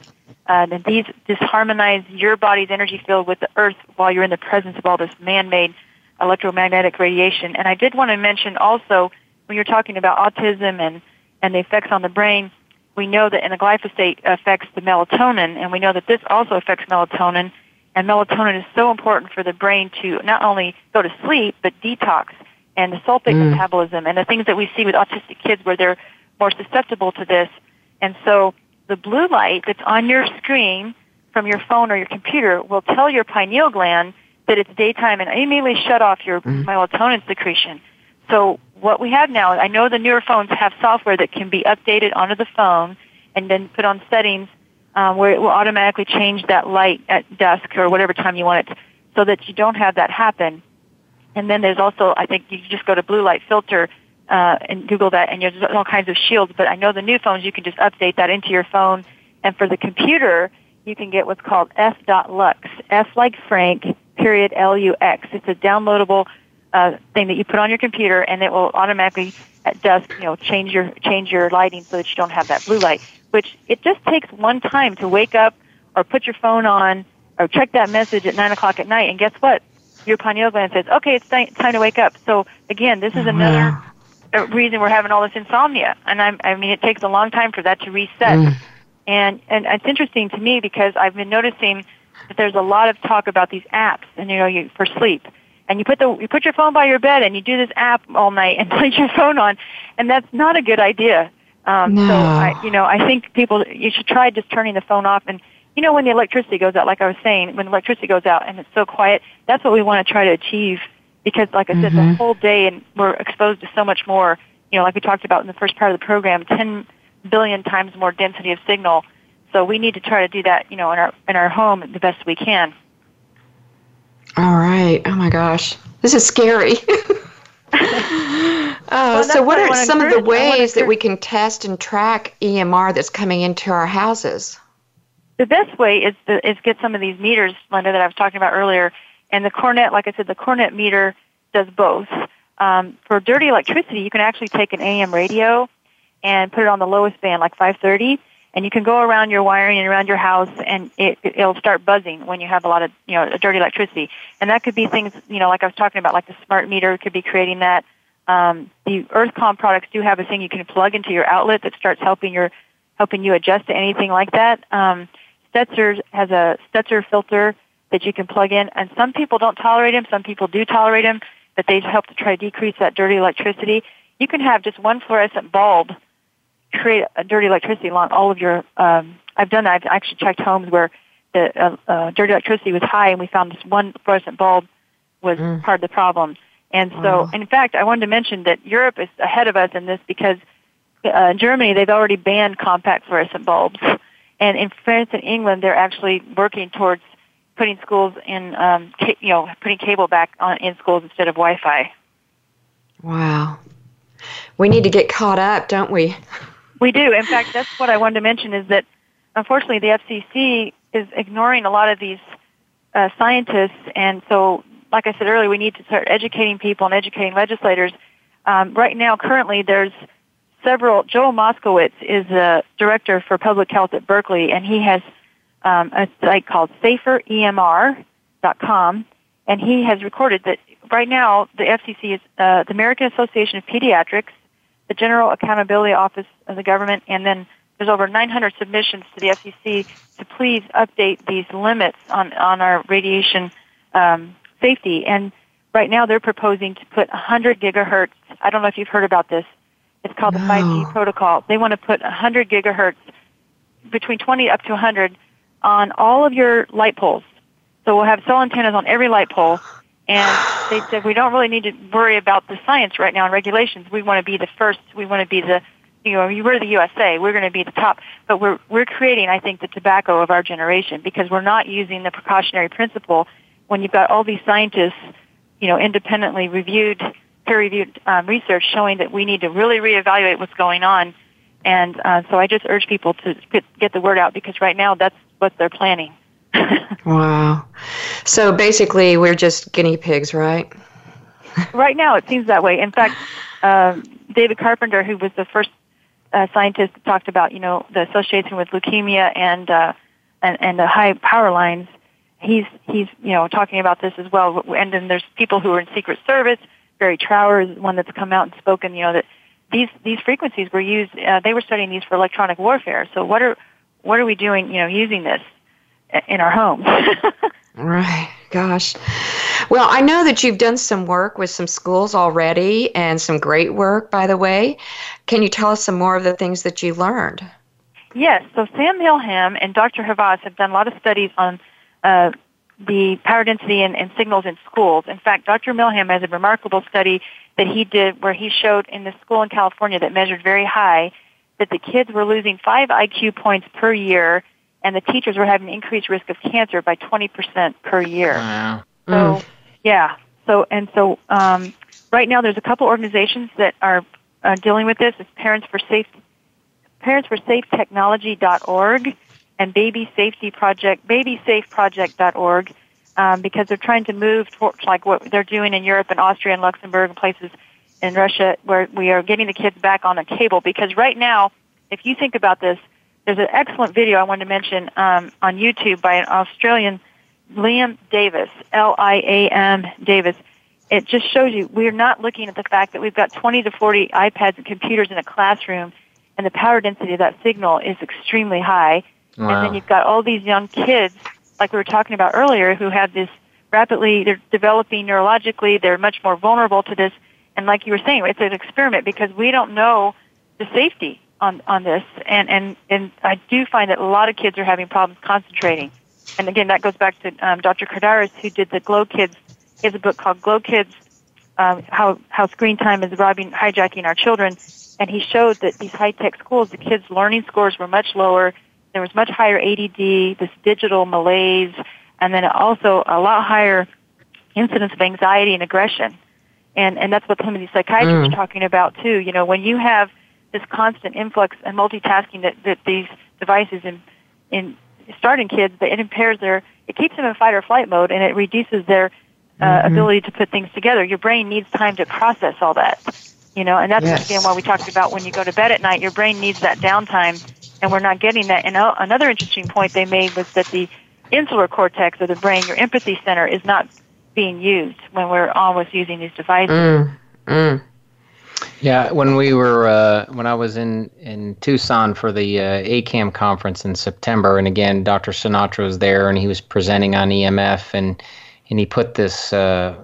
Uh, and these just harmonize your body's energy field with the Earth while you're in the presence of all this man-made electromagnetic radiation. And I did want to mention also when you're talking about autism and and the effects on the brain we know that in the glyphosate affects the melatonin, and we know that this also affects melatonin. And melatonin is so important for the brain to not only go to sleep, but detox and the sulfate mm. metabolism and the things that we see with autistic kids where they're more susceptible to this. And so the blue light that's on your screen from your phone or your computer will tell your pineal gland that it's daytime and immediately shut off your mm. melatonin secretion. So what we have now, I know the newer phones have software that can be updated onto the phone and then put on settings um, where it will automatically change that light at dusk or whatever time you want it so that you don't have that happen. And then there's also, I think you just go to blue light filter uh, and Google that, and there's all kinds of shields. But I know the new phones, you can just update that into your phone. And for the computer, you can get what's called F.lux, F like Frank, period L-U-X. It's a downloadable uh, thing that you put on your computer, and it will automatically at dusk, you know, change your change your lighting so that you don't have that blue light. Which it just takes one time to wake up or put your phone on or check that message at nine o'clock at night, and guess what? Your pineal gland says, "Okay, it's time to wake up." So again, this is another reason we're having all this insomnia, and I'm, I mean, it takes a long time for that to reset. Mm. And and it's interesting to me because I've been noticing that there's a lot of talk about these apps, and you know, you for sleep and you put the you put your phone by your bed and you do this app all night and put your phone on, and that's not a good idea. Um, no. So I, you know, I think people you should try just turning the phone off and. You know, when the electricity goes out, like I was saying, when the electricity goes out and it's so quiet, that's what we want to try to achieve. Because, like I said, mm-hmm. the whole day, and we're exposed to so much more. You know, like we talked about in the first part of the program, 10 billion times more density of signal. So we need to try to do that, you know, in our in our home the best we can. All right. Oh my gosh. This is scary. Oh, well, so what are some of the ways that we can test and track EMR that's coming into our houses? The best way is to is get some of these meters, Linda, that I was talking about earlier. And the Cornet, like I said, the Cornet meter does both. Um, for dirty electricity, you can actually take an AM radio and put it on the lowest band, like 530, and you can go around your wiring and around your house, and it, it'll start buzzing when you have a lot of you know dirty electricity. And that could be things you know like I was talking about, like the smart meter could be creating that. Um, the EarthCalm products do have a thing you can plug into your outlet that starts helping your helping you adjust to anything like that. Um, Stetzer has a Stetzer filter that you can plug in, and some people don't tolerate them, some people do tolerate them, but they help to try to decrease that dirty electricity. You can have just one fluorescent bulb create a dirty electricity along all of your. Um, I've done that. I've actually checked homes where the uh, uh, dirty electricity was high, and we found this one fluorescent bulb was mm. part of the problem. And so, in fact, I wanted to mention that Europe is ahead of us in this because uh, in Germany they've already banned compact fluorescent bulbs, and in France and England they're actually working towards putting schools in, um, ca- you know, putting cable back on in schools instead of Wi-Fi. Wow, we need to get caught up, don't we? We do. In fact, that's what I wanted to mention is that unfortunately the FCC is ignoring a lot of these uh, scientists, and so, like I said earlier, we need to start educating people and educating legislators. Um, right now, currently, there's several. Joel Moskowitz is the director for public health at Berkeley, and he has um, a site called SaferEMR.com, and he has recorded that right now the FCC is uh, the American Association of Pediatrics the General Accountability Office of the government, and then there's over 900 submissions to the FCC to please update these limits on, on our radiation um, safety. And right now they're proposing to put 100 gigahertz. I don't know if you've heard about this. It's called no. the 5G protocol. They want to put 100 gigahertz between 20 up to 100 on all of your light poles. So we'll have cell antennas on every light pole and they said, we don't really need to worry about the science right now and regulations. We want to be the first. We want to be the, you know, we're the USA. We're going to be the top. But we're, we're creating, I think, the tobacco of our generation because we're not using the precautionary principle when you've got all these scientists, you know, independently reviewed, peer-reviewed um, research showing that we need to really reevaluate what's going on. And uh, so I just urge people to get, the word out because right now that's what they're planning. wow. So basically, we're just guinea pigs, right? right now, it seems that way. In fact, uh, David Carpenter, who was the first uh, scientist that talked about, you know, the association with leukemia and uh, and, and the high power lines, he's he's you know talking about this as well. And then there's people who are in Secret Service. Barry Trower is one that's come out and spoken. You know that these these frequencies were used. Uh, they were studying these for electronic warfare. So what are what are we doing? You know, using this in our homes. right. Gosh. Well, I know that you've done some work with some schools already and some great work, by the way. Can you tell us some more of the things that you learned? Yes. So Sam Milham and Dr. Havas have done a lot of studies on uh, the power density and, and, signals in schools. In fact, Dr. Milham has a remarkable study that he did where he showed in the school in California that measured very high that the kids were losing five IQ points per year and the teachers were having increased risk of cancer by 20% per year. Wow. So, mm. yeah. So, and so, um, right now there's a couple organizations that are uh, dealing with this. It's Parents for Safe, Parents for Safe Technology.org and Baby Safety Project, BabySafeProject.org, um, because they're trying to move towards like what they're doing in Europe and Austria and Luxembourg and places in Russia where we are getting the kids back on the cable. Because right now, if you think about this, there's an excellent video I wanted to mention um, on YouTube by an Australian, Liam Davis, L-I-A-M Davis. It just shows you we're not looking at the fact that we've got 20 to 40 iPads and computers in a classroom, and the power density of that signal is extremely high. Wow. And then you've got all these young kids, like we were talking about earlier, who have this rapidly, they're developing neurologically, they're much more vulnerable to this. And like you were saying, it's an experiment because we don't know the safety on on this, and and and I do find that a lot of kids are having problems concentrating. And again, that goes back to um, Dr. Kardaras, who did the Glow Kids. He has a book called Glow Kids: um, How How Screen Time is Robbing, Hijacking Our Children. And he showed that these high tech schools, the kids' learning scores were much lower. There was much higher ADD, this digital malaise, and then also a lot higher incidence of anxiety and aggression. And, and that's what some of these psychiatrists Mm. are talking about too. You know, when you have this constant influx and multitasking that, that these devices in, in starting kids, that it impairs their, it keeps them in fight or flight mode and it reduces their uh, Mhm. ability to put things together. Your brain needs time to process all that. You know, and that's Yes. again why we talked about when you go to bed at night, your brain needs that downtime, and we're not getting that. And uh, another interesting point they made was that the insular cortex of the brain, your empathy center, is not being used when we're always using these devices. Mm. Mm. Yeah, when we were uh, when I was in in Tucson for the uh, ACAM conference in September, and again, Dr. Sinatra was there, and he was presenting on EMF, and and he put this uh,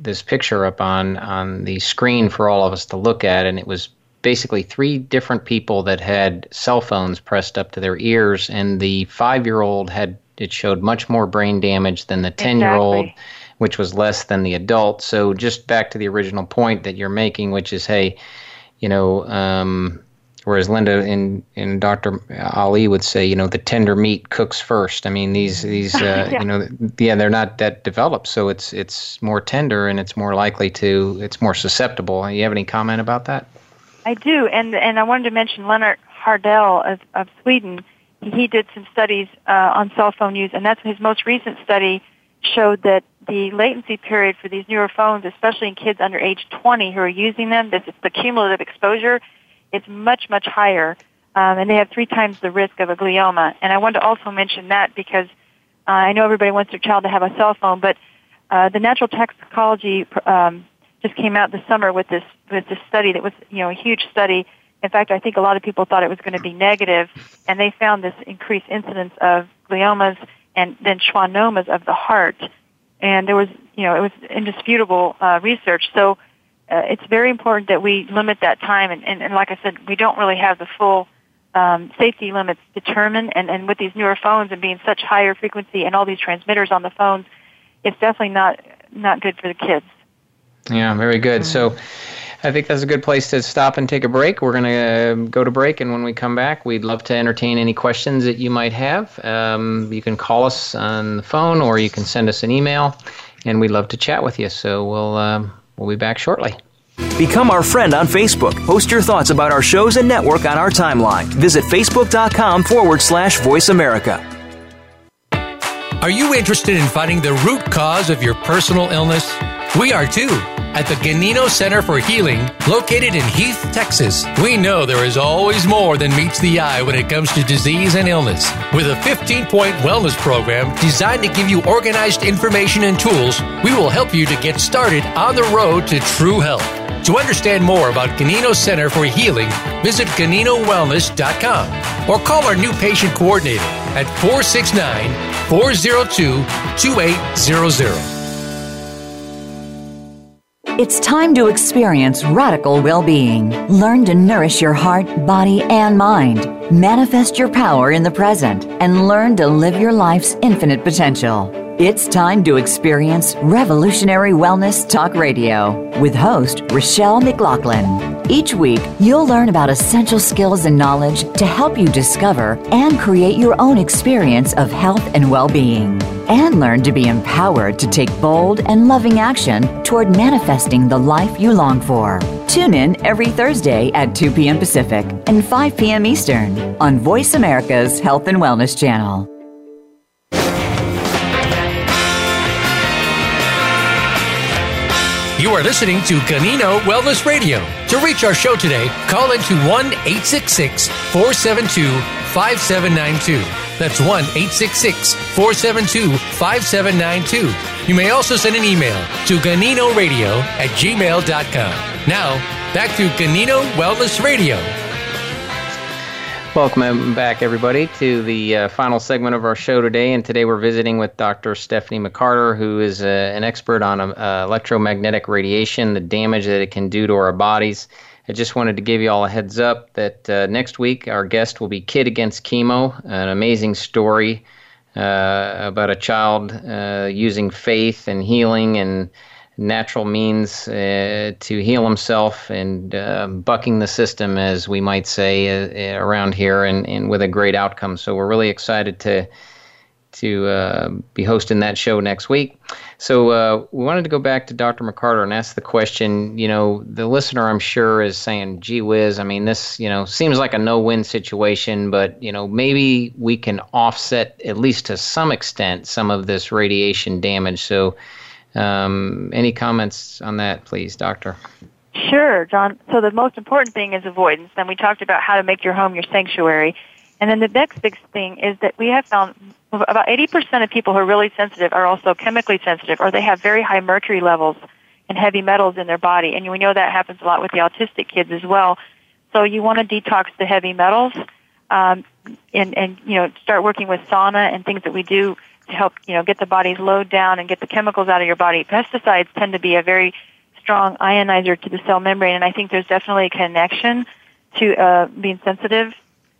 this picture up on on the screen for all of us to look at, and it was basically three different people that had cell phones pressed up to their ears, and the five year old had it showed much more brain damage than the ten year old Exactly. which was less than the adult. So just back to the original point that you're making, which is, hey, you know, um, whereas Linda and, and Dr. Ali would say, you know, the tender meat cooks first. I mean, these these uh, Yeah. you know, yeah, they're not that developed, so it's it's more tender and it's more likely to it's more susceptible. You have any comment about that? I do, and and I wanted to mention Lennart Hardell of, of Sweden. He did some studies uh, on cell phone use, and that's his most recent study showed that the latency period for these newer phones, especially in kids under age 20 who are using them, this is the cumulative exposure, it's much much higher, um, and they have three times the risk of a glioma. And I wanted to also mention that because uh, I know everybody wants their child to have a cell phone, but uh, the National Toxicology um, just came out this summer with this with this study that was you know a huge study. In fact, I think a lot of people thought it was going to be negative, and they found this increased incidence of gliomas and then schwannomas of the heart. And there was you know it was indisputable uh, research. So uh, it's very important that we limit that time. And, and, and like I said, we don't really have the full um, safety limits determined. And, and with these newer phones and being such higher frequency and all these transmitters on the phones, it's definitely not not good for the kids. Yeah, very good. So I think that's a good place to stop and take a break. We're going to uh, go to break, and when we come back, we'd love to entertain any questions that you might have. Um, you can call us on the phone or you can send us an email, and we'd love to chat with you. So we'll, um, we'll be back shortly. Become our friend on Facebook. Post your thoughts about our shows and network on our timeline. Visit facebook.com forward slash voice America. Are you interested in finding the root cause of your personal illness? We are too. At the Ganino Center for Healing, located in Heath, Texas, we know there is always more than meets the eye when it comes to disease and illness. With a 15 point wellness program designed to give you organized information and tools, we will help you to get started on the road to true health. To understand more about Ganino Center for Healing, visit GaninoWellness.com or call our new patient coordinator at 469 402 2800. It's time to experience radical well being. Learn to nourish your heart, body, and mind. Manifest your power in the present and learn to live your life's infinite potential. It's time to experience Revolutionary Wellness Talk Radio with host Rochelle McLaughlin. Each week, you'll learn about essential skills and knowledge to help you discover and create your own experience of health and well being. And learn to be empowered to take bold and loving action toward manifesting the life you long for. Tune in every Thursday at 2 p.m. Pacific and 5 p.m. Eastern on Voice America's Health and Wellness Channel. You are listening to Ganino Wellness Radio. To reach our show today, call into 1 866 472 5792. That's 1 866 472 5792. You may also send an email to ganinoradio at gmail.com. Now, back to Ganino Wellness Radio. Welcome back, everybody, to the uh, final segment of our show today. And today we're visiting with Dr. Stephanie McCarter, who is uh, an expert on uh, electromagnetic radiation, the damage that it can do to our bodies. I just wanted to give you all a heads up that uh, next week our guest will be Kid Against Chemo, an amazing story uh, about a child uh, using faith and healing and natural means uh, to heal himself and uh, bucking the system, as we might say uh, around here, and, and with a great outcome. So we're really excited to to uh, be hosting that show next week. So uh, we wanted to go back to Dr. McCarter and ask the question. You know, the listener, I'm sure, is saying, "Gee whiz! I mean, this you know seems like a no-win situation, but you know maybe we can offset at least to some extent some of this radiation damage." So, um, any comments on that, please, Doctor? Sure, John. So the most important thing is avoidance. Then we talked about how to make your home your sanctuary. And then the next big thing is that we have found about 80% of people who are really sensitive are also chemically sensitive or they have very high mercury levels and heavy metals in their body. And we know that happens a lot with the autistic kids as well. So you want to detox the heavy metals um, and, and, you know, start working with sauna and things that we do to help, you know, get the body's load down and get the chemicals out of your body. Pesticides tend to be a very strong ionizer to the cell membrane, and I think there's definitely a connection to uh, being sensitive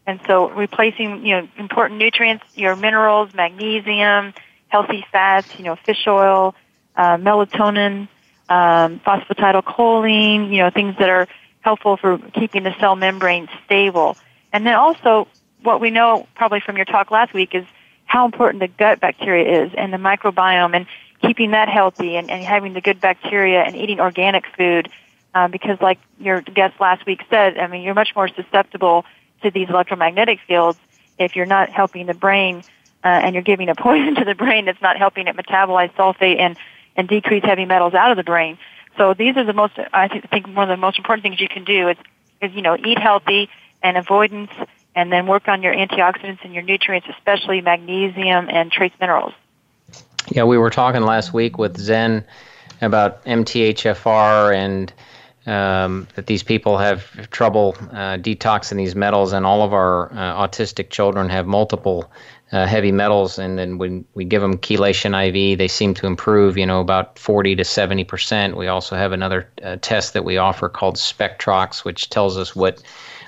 and so replacing, you know, important nutrients, your minerals, magnesium, healthy fats, you know, fish oil, uh, melatonin, um, phosphatidylcholine, you know, things that are helpful for keeping the cell membrane stable. And then also, what we know probably from your talk last week is how important the gut bacteria is and the microbiome and keeping that healthy and, and having the good bacteria and eating organic food. Uh, because like your guest last week said, I mean, you're much more susceptible to these electromagnetic fields if you're not helping the brain uh, and you're giving a poison to the brain that's not helping it metabolize sulfate and, and decrease heavy metals out of the brain. So these are the most, I think one of the most important things you can do is, is, you know, eat healthy and avoidance and then work on your antioxidants and your nutrients, especially magnesium and trace minerals. Yeah, we were talking last week with Zen about MTHFR and um, that these people have trouble uh, detoxing these metals, and all of our uh, autistic children have multiple uh, heavy metals. And then when we give them chelation IV, they seem to improve, you know, about 40 to 70 percent. We also have another uh, test that we offer called Spectrox, which tells us what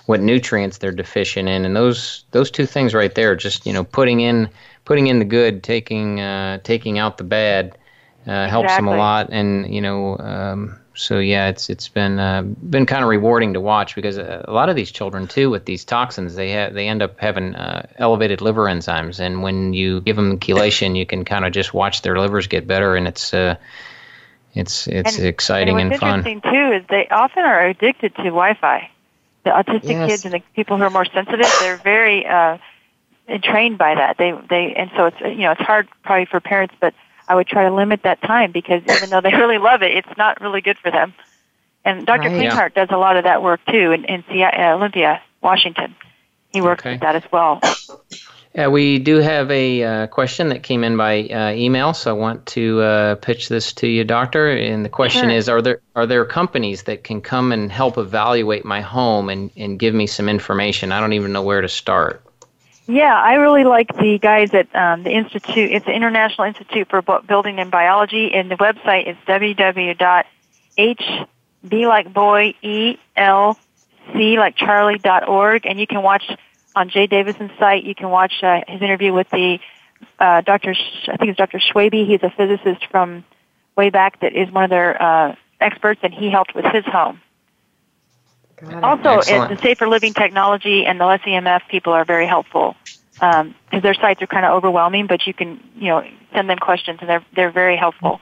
what nutrients they're deficient in. And those those two things right there, just you know, putting in putting in the good, taking uh, taking out the bad, uh, helps them a lot. And you know. Um, so yeah, it's it's been uh, been kind of rewarding to watch because a, lot of these children too with these toxins they have they end up having uh, elevated liver enzymes, and when you give them chelation, you can kind of just watch their livers get better, and it's uh, it's it's and, exciting and, and fun. What's interesting too is they often are addicted to Wi-Fi. The autistic yes. kids and the people who are more sensitive, they're very uh, trained by that. They they and so it's you know it's hard probably for parents, but I would try to limit that time because even though they really love it, it's not really good for them. And Dr. Right, Klinghardt yeah. does a lot of that work too in, in uh, Olympia, Washington. He works okay. with that as well. Yeah, we do have a uh, question that came in by uh, email, so I want to uh, pitch this to you, Doctor. And the question sure. is: Are there are there companies that can come and help evaluate my home and, and give me some information? I don't even know where to start. Yeah, I really like the guys at um, the institute. It's the International Institute for Building and Biology, and the website is www.hb like boy e l c like charlie dot org, and you can watch on Jay Davison's site. You can watch uh, his interview with the uh, Dr. Sh- I think it's Dr. Schwabe. He's a physicist from way back that is one of their uh, experts, and he helped with his home. Also, the Safer Living Technology and the Less EMF people are very helpful because um, their sites are kind of overwhelming, but you can you know send them questions and they're they're very helpful.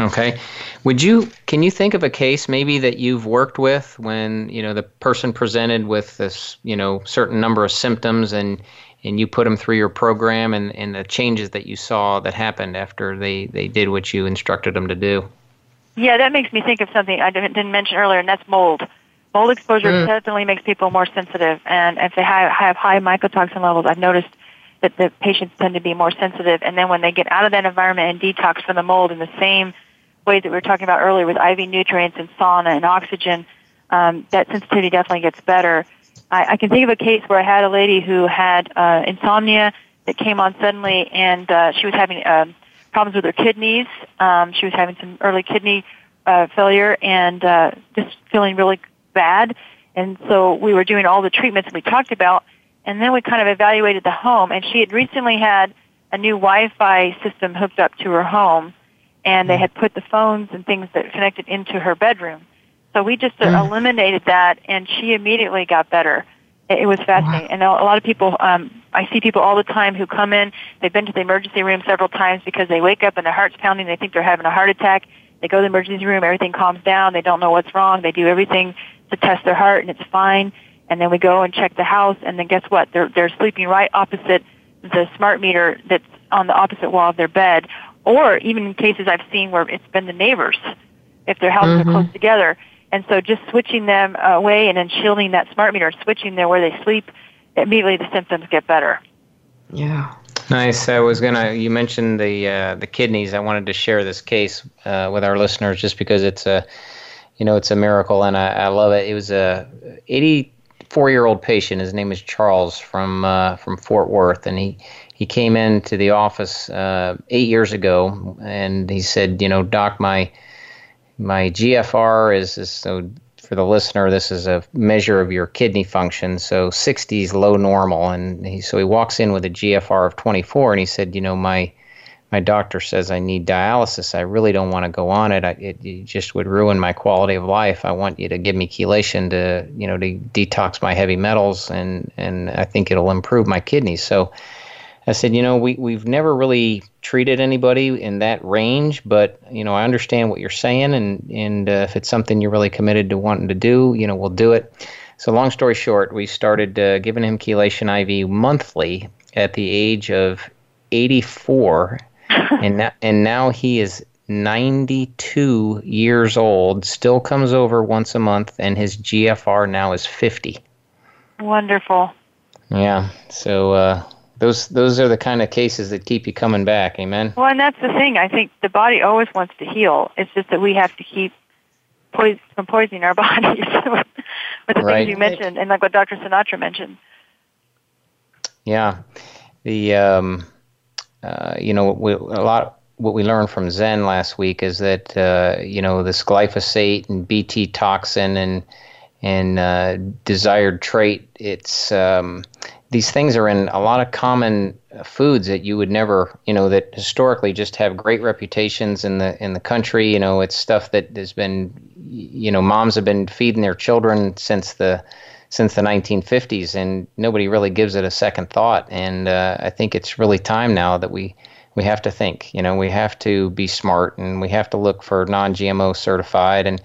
Okay. Would you can you think of a case maybe that you've worked with when, you know, the person presented with this, you know, certain number of symptoms and and you put them through your program and, and the changes that you saw that happened after they, they did what you instructed them to do? Yeah, that makes me think of something I didn't, didn't mention earlier, and that's mold. Mold exposure mm. definitely makes people more sensitive, and if they have, have high mycotoxin levels, I've noticed that the patients tend to be more sensitive. And then when they get out of that environment and detox from the mold in the same way that we were talking about earlier with IV nutrients and sauna and oxygen, um, that sensitivity definitely gets better. I, I can think of a case where I had a lady who had uh, insomnia that came on suddenly, and uh, she was having um, problems with her kidneys. Um, she was having some early kidney uh, failure and uh, just feeling really bad. And so we were doing all the treatments we talked about, and then we kind of evaluated the home. And she had recently had a new Wi-Fi system hooked up to her home, and they mm. had put the phones and things that connected into her bedroom. So we just mm. eliminated that, and she immediately got better. It, it was fascinating, wow. and a lot of people um, I see people all the time who come in, they've been to the emergency room several times because they wake up and their heart's pounding, they think they're having a heart attack. They go to the emergency room, everything calms down, they don't know what's wrong, they do everything to test their heart and it's fine. And then we go and check the house and then guess what? They're they're sleeping right opposite the smart meter that's on the opposite wall of their bed. Or even in cases I've seen where it's been the neighbors, if their houses mm-hmm. are close together. And so just switching them away and then shielding that smart meter, switching there where they sleep, immediately the symptoms get better. Yeah. Nice. I was gonna. You mentioned the uh, the kidneys. I wanted to share this case uh, with our listeners just because it's a, you know, it's a miracle and I, I love it. It was a 84 year old patient. His name is Charles from uh, from Fort Worth, and he he came into the office uh, eight years ago, and he said, you know, doc, my my GFR is, is so for the listener, this is a measure of your kidney function. So 60 is low normal, and he, so he walks in with a GFR of 24, and he said, you know, my my doctor says I need dialysis. I really don't want to go on it. I, it, it just would ruin my quality of life. I want you to give me chelation to, you know, to detox my heavy metals, and and I think it'll improve my kidneys. So I said, you know, we, we've never really treated anybody in that range, but, you know, I understand what you're saying, and, and uh, if it's something you're really committed to wanting to do, you know, we'll do it. So, long story short, we started uh, giving him chelation IV monthly at the age of 84, and, now, and now he is 92 years old, still comes over once a month, and his GFR now is 50. Wonderful. Yeah, so uh, those those are the kind of cases that keep you coming back. Amen. Well, and that's the thing. I think the body always wants to heal. It's just that we have to keep poison, from poisoning our bodies with the right. things you mentioned, and like what Dr. Sinatra mentioned. Yeah, the um, uh, you know we, a lot. What we learned from Zen last week is that uh, you know this glyphosate and Bt toxin and and uh, desired trait. It's um, these things are in a lot of common foods that you would never, you know, that historically just have great reputations in the in the country. You know, it's stuff that has been, you know, moms have been feeding their children since the since the 1950s, and nobody really gives it a second thought. And uh, I think it's really time now that we we have to think. You know, we have to be smart, and we have to look for non-GMO certified. And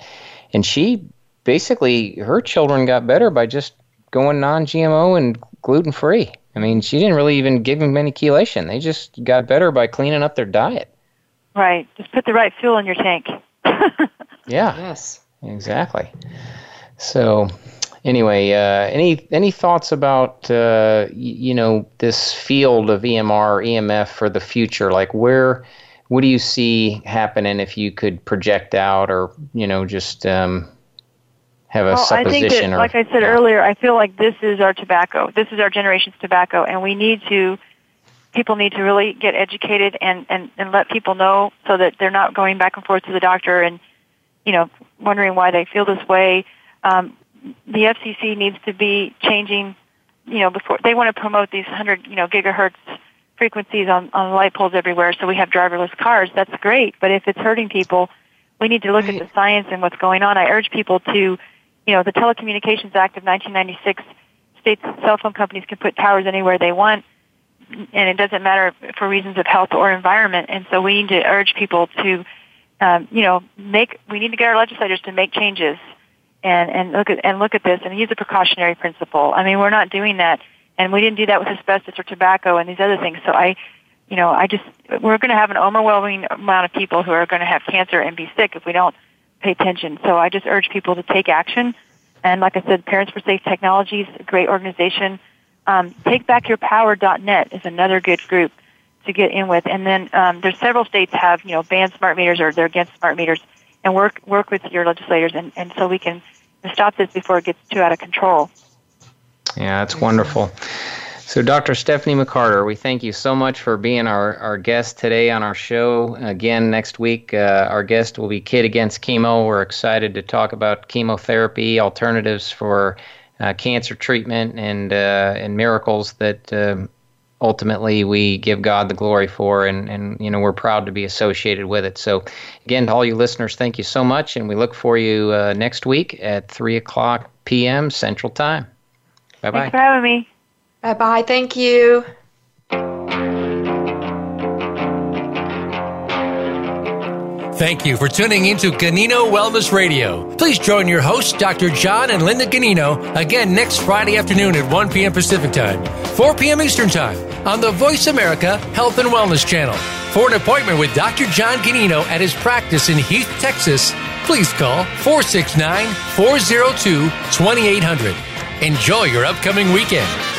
and she basically her children got better by just going non-GMO and gluten free. I mean, she didn't really even give them any chelation. They just got better by cleaning up their diet. Right. Just put the right fuel in your tank. yeah. Yes. Exactly. So, anyway, uh, any any thoughts about uh, y- you know this field of EMR, EMF for the future? Like, where, what do you see happening if you could project out, or you know, just um, have a well, supposition I think that, or, like I said yeah. earlier, I feel like this is our tobacco. This is our generation's tobacco, and we need to. People need to really get educated and, and, and let people know so that they're not going back and forth to the doctor and, you know, wondering why they feel this way. Um, the FCC needs to be changing, you know, before they want to promote these 100, you know, gigahertz frequencies on, on light poles everywhere so we have driverless cars. That's great, but if it's hurting people, we need to look right. at the science and what's going on. I urge people to you know, the Telecommunications Act of 1996 states cell phone companies can put towers anywhere they want, and it doesn't matter for reasons of health or environment. And so we need to urge people to, um, you know, make. We need to get our legislators to make changes and and look at and look at this and use a precautionary principle. I mean, we're not doing that, and we didn't do that with asbestos or tobacco and these other things. So I, you know, I just we're going to have an overwhelming amount of people who are going to have cancer and be sick if we don't pay attention. So I just urge people to take action. And like I said, Parents for Safe Technologies, a great organization. Um, TakeBackYourPower.net is another good group to get in with. And then um, there's several states have you know banned smart meters or they're against smart meters, and work work with your legislators, and, and so we can stop this before it gets too out of control. Yeah, that's wonderful. So, Dr. Stephanie McCarter, we thank you so much for being our, our guest today on our show. Again, next week, uh, our guest will be Kid Against Chemo. We're excited to talk about chemotherapy, alternatives for uh, cancer treatment, and, uh, and miracles that um, ultimately we give God the glory for, and, and you know we're proud to be associated with it. So, again, to all you listeners, thank you so much, and we look for you uh, next week at 3 o'clock p.m. Central Time. Bye bye. Thanks for having me. Bye bye. Thank you. Thank you for tuning into Ganino Wellness Radio. Please join your hosts, Dr. John and Linda Ganino, again next Friday afternoon at 1 p.m. Pacific Time, 4 p.m. Eastern Time on the Voice America Health and Wellness Channel. For an appointment with Dr. John Ganino at his practice in Heath, Texas, please call 469 402 2800. Enjoy your upcoming weekend.